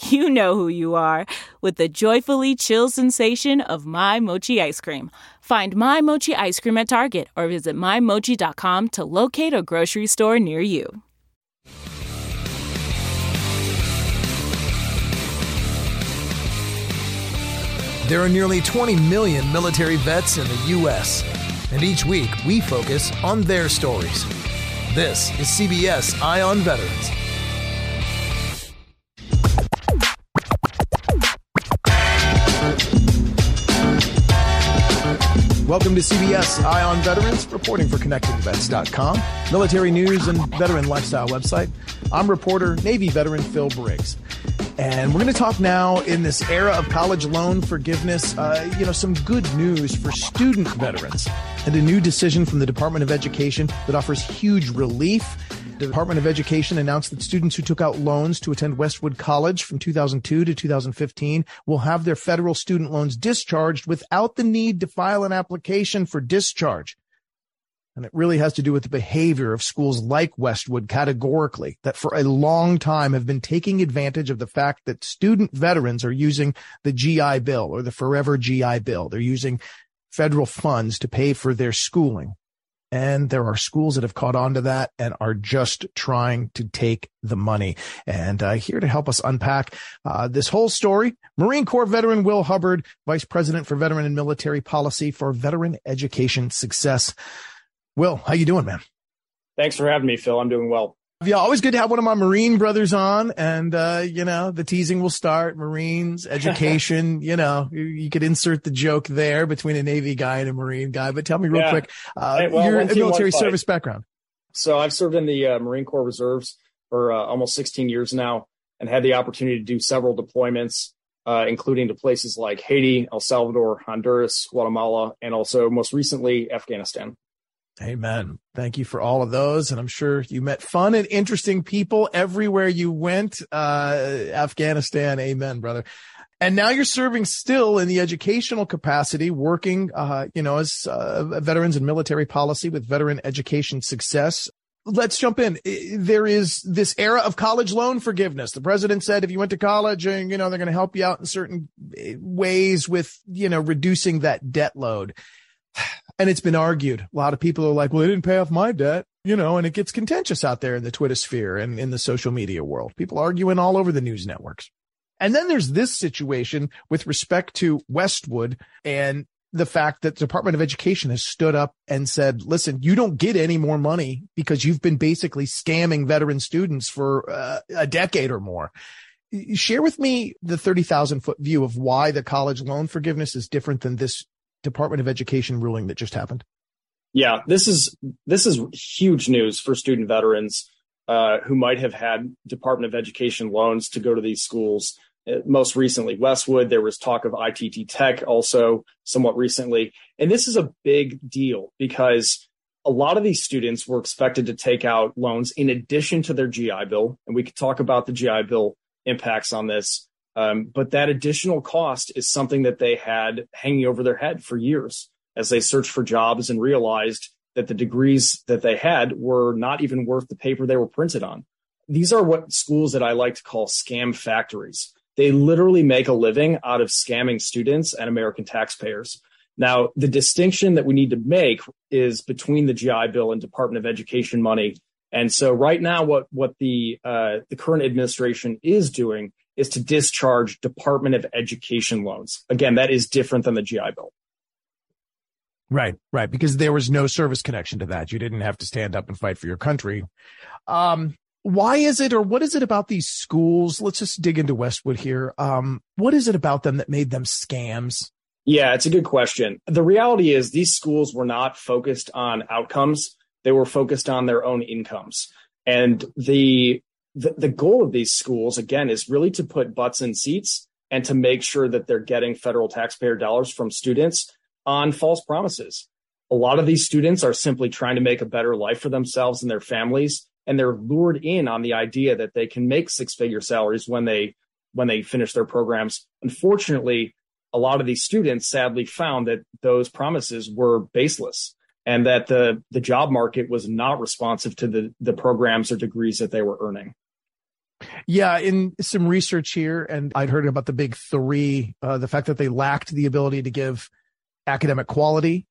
you know who you are with the joyfully chill sensation of My Mochi ice cream. Find My Mochi ice cream at Target or visit MyMochi.com to locate a grocery store near you. There are nearly 20 million military vets in the U.S., and each week we focus on their stories. This is CBS Eye on Veterans. Welcome to CBS Eye on Veterans, reporting for ConnectingVets.com, military news and veteran lifestyle website. I'm reporter Navy veteran Phil Briggs. And we're going to talk now in this era of college loan forgiveness, uh, you know, some good news for student veterans and a new decision from the Department of Education that offers huge relief Department of Education announced that students who took out loans to attend Westwood College from 2002 to 2015 will have their federal student loans discharged without the need to file an application for discharge. And it really has to do with the behavior of schools like Westwood categorically that for a long time have been taking advantage of the fact that student veterans are using the GI Bill or the forever GI Bill. They're using federal funds to pay for their schooling. And there are schools that have caught on to that and are just trying to take the money. And uh, here to help us unpack uh, this whole story, Marine Corps veteran Will Hubbard, Vice President for Veteran and Military Policy for Veteran Education Success. Will, how you doing, man? Thanks for having me, Phil. I'm doing well. Yeah, always good to have one of my Marine brothers on. And, uh, you know, the teasing will start. Marines, education, you know, you, you, could insert the joke there between a Navy guy and a Marine guy. But tell me real yeah. quick, uh, hey, well, your military service background. So I've served in the uh, Marine Corps Reserves for uh, almost 16 years now and had the opportunity to do several deployments, uh, including to places like Haiti, El Salvador, Honduras, Guatemala, and also most recently Afghanistan. Amen. Thank you for all of those. And I'm sure you met fun and interesting people everywhere you went. Uh, Afghanistan. Amen, brother. And now you're serving still in the educational capacity, working, uh, you know, as uh, veterans and military policy with veteran education success. Let's jump in. There is this era of college loan forgiveness. The president said if you went to college and, you know, they're going to help you out in certain eh, ways with, you know, reducing that debt load. And it's been argued. A lot of people are like, well, they didn't pay off my debt, you know, and it gets contentious out there in the Twitter sphere and in the social media world. People arguing all over the news networks. And then there's this situation with respect to Westwood and the fact that the Department of Education has stood up and said, listen, you don't get any more money because you've been basically scamming veteran students for uh, a decade or more. Share with me the 30,000 foot view of why the college loan forgiveness is different than this Department of Education ruling that just happened? Yeah, this is this is huge news for student veterans uh, who might have had Department of Education loans to go to these schools. Uh, most recently, Westwood. There was talk of ITT Tech also somewhat recently, and this is a big deal because a lot of these students were expected to take out loans in addition to their GI Bill, and we could talk about the GI Bill impacts on this. Um, but that additional cost is something that they had hanging over their head for years as they searched for jobs and realized that the degrees that they had were not even worth the paper they were printed on. These are what schools that I like to call scam factories. They literally make a living out of scamming students and American taxpayers. Now, the distinction that we need to make is between the GI Bill and Department of Education money. And so, right now, what what the uh, the current administration is doing is to discharge Department of Education loans. Again, that is different than the GI Bill. Right, right. Because there was no service connection to that. You didn't have to stand up and fight for your country. Um, why is it, or what is it about these schools? Let's just dig into Westwood here. Um, what is it about them that made them scams? Yeah, it's a good question. The reality is these schools were not focused on outcomes. They were focused on their own incomes. And the, the, the goal of these schools, again, is really to put butts in seats and to make sure that they're getting federal taxpayer dollars from students on false promises. A lot of these students are simply trying to make a better life for themselves and their families, and they're lured in on the idea that they can make six figure salaries when they when they finish their programs. Unfortunately, a lot of these students sadly found that those promises were baseless and that the the job market was not responsive to the the programs or degrees that they were earning. Yeah, in some research here, and I'd heard about the big three, uh, the fact that they lacked the ability to give academic quality.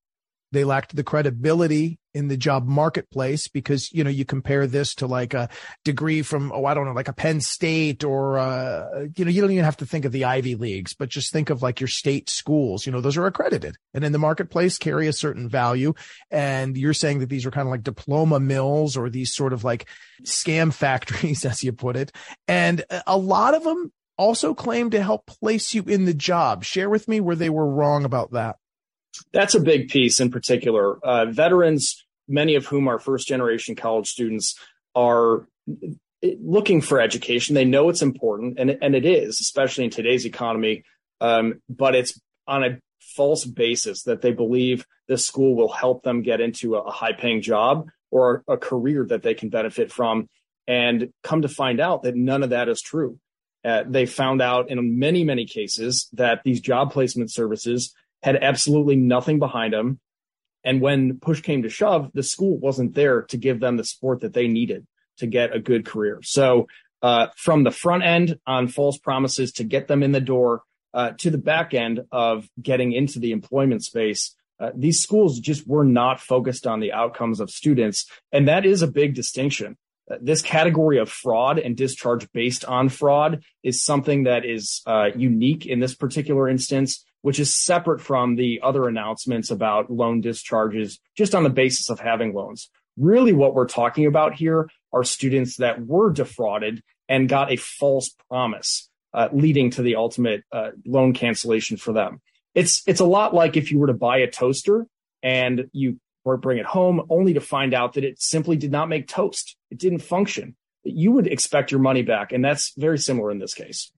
They lacked the credibility in the job marketplace because, you know, you compare this to like a degree from, oh, I don't know, like a Penn State or, uh, you know, you don't even have to think of the Ivy Leagues, but just think of like your state schools, you know, those are accredited and in the marketplace carry a certain value. And you're saying that these are kind of like diploma mills or these sort of like scam factories, as you put it. And a lot of them also claim to help place you in the job. Share with me where they were wrong about that. That's a big piece in particular. Uh, veterans, many of whom are first generation college students, are looking for education. They know it's important, and, and it is, especially in today's economy. Um, but it's on a false basis that they believe this school will help them get into a, a high paying job or a career that they can benefit from. And come to find out that none of that is true. Uh, they found out in many, many cases that these job placement services had absolutely nothing behind them. And when push came to shove, the school wasn't there to give them the support that they needed to get a good career. So, uh, from the front end on false promises to get them in the door, uh, to the back end of getting into the employment space, uh, these schools just were not focused on the outcomes of students. And that is a big distinction. Uh, this category of fraud and discharge based on fraud is something that is uh, unique in this particular instance which is separate from the other announcements about loan discharges just on the basis of having loans. Really, what we're talking about here are students that were defrauded and got a false promise, uh, leading to the ultimate uh, loan cancellation for them. It's it's a lot like if you were to buy a toaster and you bring it home only to find out that it simply did not make toast. It didn't function. You would expect your money back, and that's very similar in this case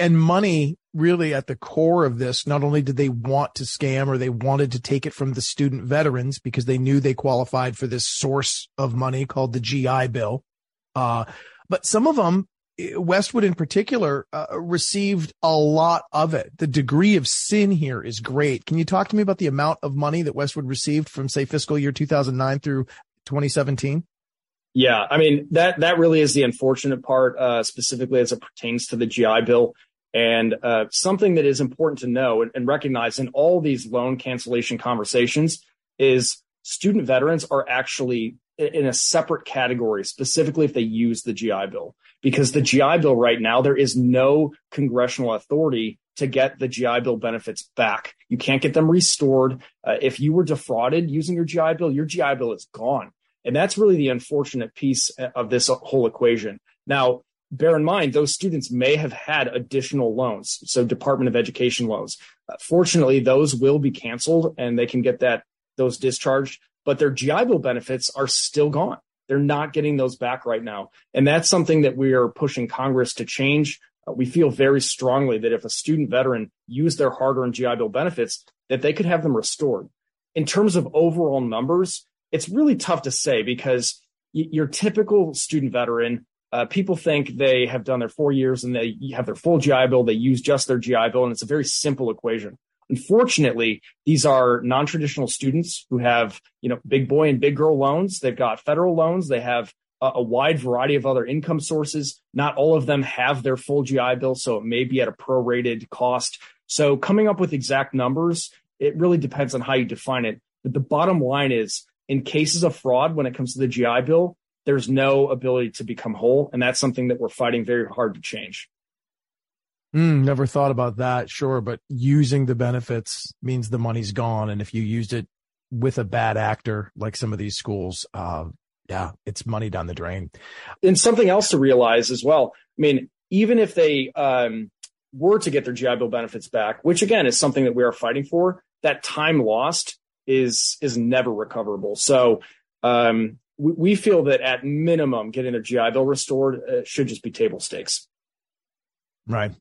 and money really at the core of this. Not only did they want to scam or they wanted to take it from the student veterans because they knew they qualified for this source of money called the GI Bill. Uh, but some of them, Westwood in particular, uh, received a lot of it. The degree of sin here is great. Can you talk to me about the amount of money that Westwood received from, say, fiscal year 2009 through 2017? Yeah, I mean that that really is the unfortunate part, uh, specifically as it pertains to the GI Bill. And uh, something that is important to know and, and recognize in all these loan cancellation conversations is student veterans are actually in a separate category, specifically if they use the GI Bill. Because the GI Bill right now, there is no congressional authority to get the GI Bill benefits back. You can't get them restored. Uh, if you were defrauded using your GI Bill, your GI Bill is gone. And that's really the unfortunate piece uh, of this whole equation. Now, bear in mind those students may have had additional loans so department of education loans. Uh, fortunately those will be canceled and they can get that those discharged but their gi bill benefits are still gone. They're not getting those back right now. And that's something that we are pushing congress to change. Uh, we feel very strongly that if a student veteran used their hard-earned gi bill benefits that they could have them restored. In terms of overall numbers it's really tough to say because your typical student veteran uh, people think they have done their four years and they have their full GI Bill. They use just their GI Bill, and it's a very simple equation. Unfortunately, these are non-traditional students who have, you know, big boy and big girl loans. They've got federal loans. They have a, a wide variety of other income sources. Not all of them have their full GI Bill, so it may be at a prorated cost. So coming up with exact numbers, it really depends on how you define it. But the bottom line is in cases of fraud, when it comes to the GI Bill, there's no ability to become whole. And that's something that we're fighting very hard to change. Mm, never thought about that. Sure. But using the benefits means the money's gone. And if you used it with a bad actor, like some of these schools, uh, yeah, it's money down the drain. And something else to realize as well. I mean, even if they um, were to get their GI Bill benefits back, which again is something that we are fighting for, that time lost is is never recoverable. So um, we, we, feel that at minimum, getting their GI Bill restored uh, should just be table stakes. Right.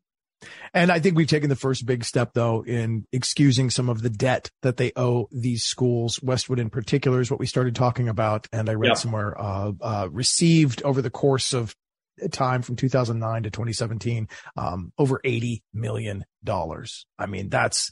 And I think we've taken the first big step, though, in excusing some of the debt that they owe these schools. Westwood, in particular, is what we started talking about. And I read yeah. somewhere uh, uh, received over the course of time from 2009 to 2017 um, over 80 million dollars. I mean, that's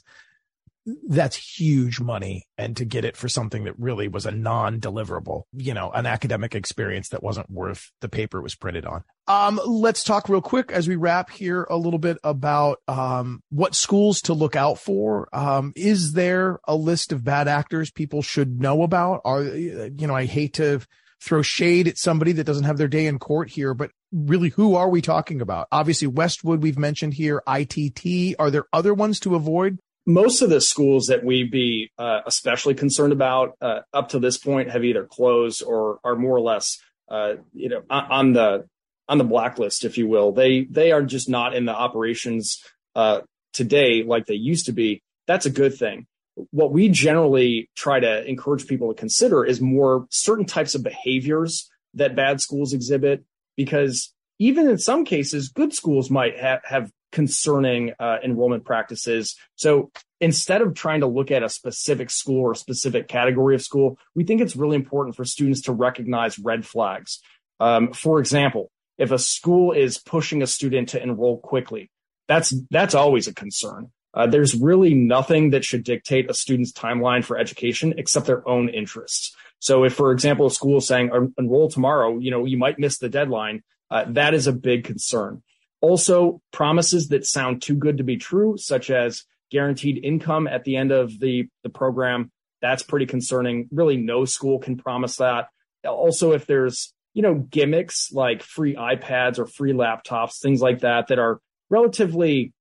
that's huge money. And to get it for something that really was a non deliverable, you know, an academic experience that wasn't worth the paper it was printed on. Um, let's talk real quick as we wrap here a little bit about, um, what schools to look out for. Um, is there a list of bad actors people should know about? Are, you know, I hate to throw shade at somebody that doesn't have their day in court here, but really who are we talking about? Obviously Westwood we've mentioned here, ITT. Are there other ones to avoid? Most of the schools that we'd be uh, especially concerned about uh, up to this point have either closed or are more or less uh, you know on the on the blacklist if you will. They they are just not in the operations uh, today like they used to be. That's a good thing. What we generally try to encourage people to consider is more certain types of behaviors that bad schools exhibit because even in some cases good schools might ha- have concerning uh, enrollment practices. So instead of trying to look at a specific school or specific category of school, we think it's really important for students to recognize red flags. Um, for example, if a school is pushing a student to enroll quickly, that's that's always a concern. Uh, there's really nothing that should dictate a student's timeline for education except their own interests. So if, for example, a school is saying enroll tomorrow, you know, you might miss the deadline. Uh, that is a big concern. Also, promises that sound too good to be true, such as guaranteed income at the end of the, the program. That's pretty concerning. Really, no school can promise that. Also, if there's, you know, gimmicks like free iPads or free laptops, things like that, that are relatively,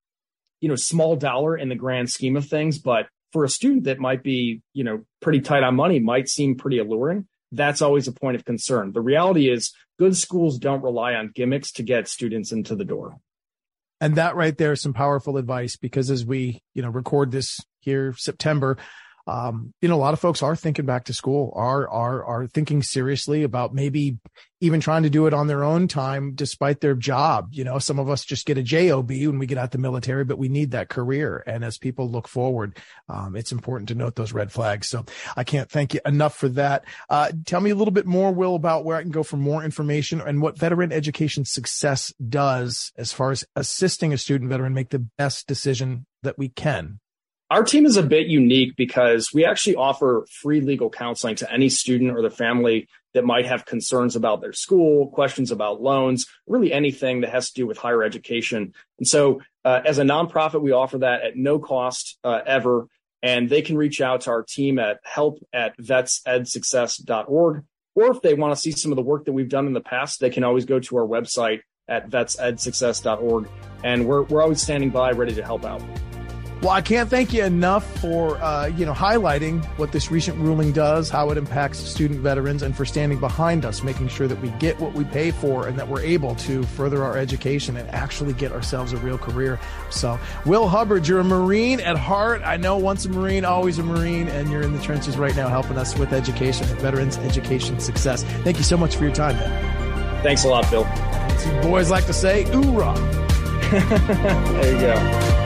you know, small dollar in the grand scheme of things, but for a student that might be, you know, pretty tight on money might seem pretty alluring. That's always a point of concern. The reality is good schools don't rely on gimmicks to get students into the door. And that right there is some powerful advice because as we, you know, record this here September, um, you know, a lot of folks are thinking back to school, are are are thinking seriously about maybe even trying to do it on their own time, despite their job. You know, some of us just get a job when we get out the military, but we need that career. And as people look forward, um, it's important to note those red flags. So I can't thank you enough for that. Uh, tell me a little bit more, Will, about where I can go for more information and what veteran education success does as far as assisting a student veteran make the best decision that we can our team is a bit unique because we actually offer free legal counseling to any student or the family that might have concerns about their school, questions about loans, really anything that has to do with higher education. And so, uh, as a nonprofit, we offer that at no cost uh, ever. And they can reach out to our team at help at vetsedsuccess.org. Or if they want to see some of the work that we've done in the past, they can always go to our website at vetsedsuccess.org. And we're, we're always standing by, ready to help out. Well, I can't thank you enough for uh, you know highlighting what this recent ruling does, how it impacts student veterans, and for standing behind us, making sure that we get what we pay for, and that we're able to further our education and actually get ourselves a real career. So, Will Hubbard, you're a Marine at heart. I know once a Marine, always a Marine, and you're in the trenches right now helping us with education and veterans education success. Thank you so much for your time, man. Thanks a lot, Bill. As boys like to say, "Oorah!" there you go.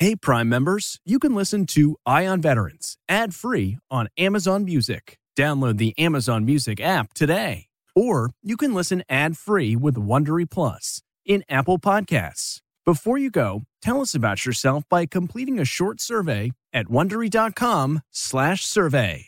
Hey, Prime members, you can listen to Eye on Veterans ad free on Amazon Music. Download the Amazon Music app today. Or you can listen ad free with Wondery Plus in Apple Podcasts. Before you go, tell us about yourself by completing a short survey at wondery.com/slash survey.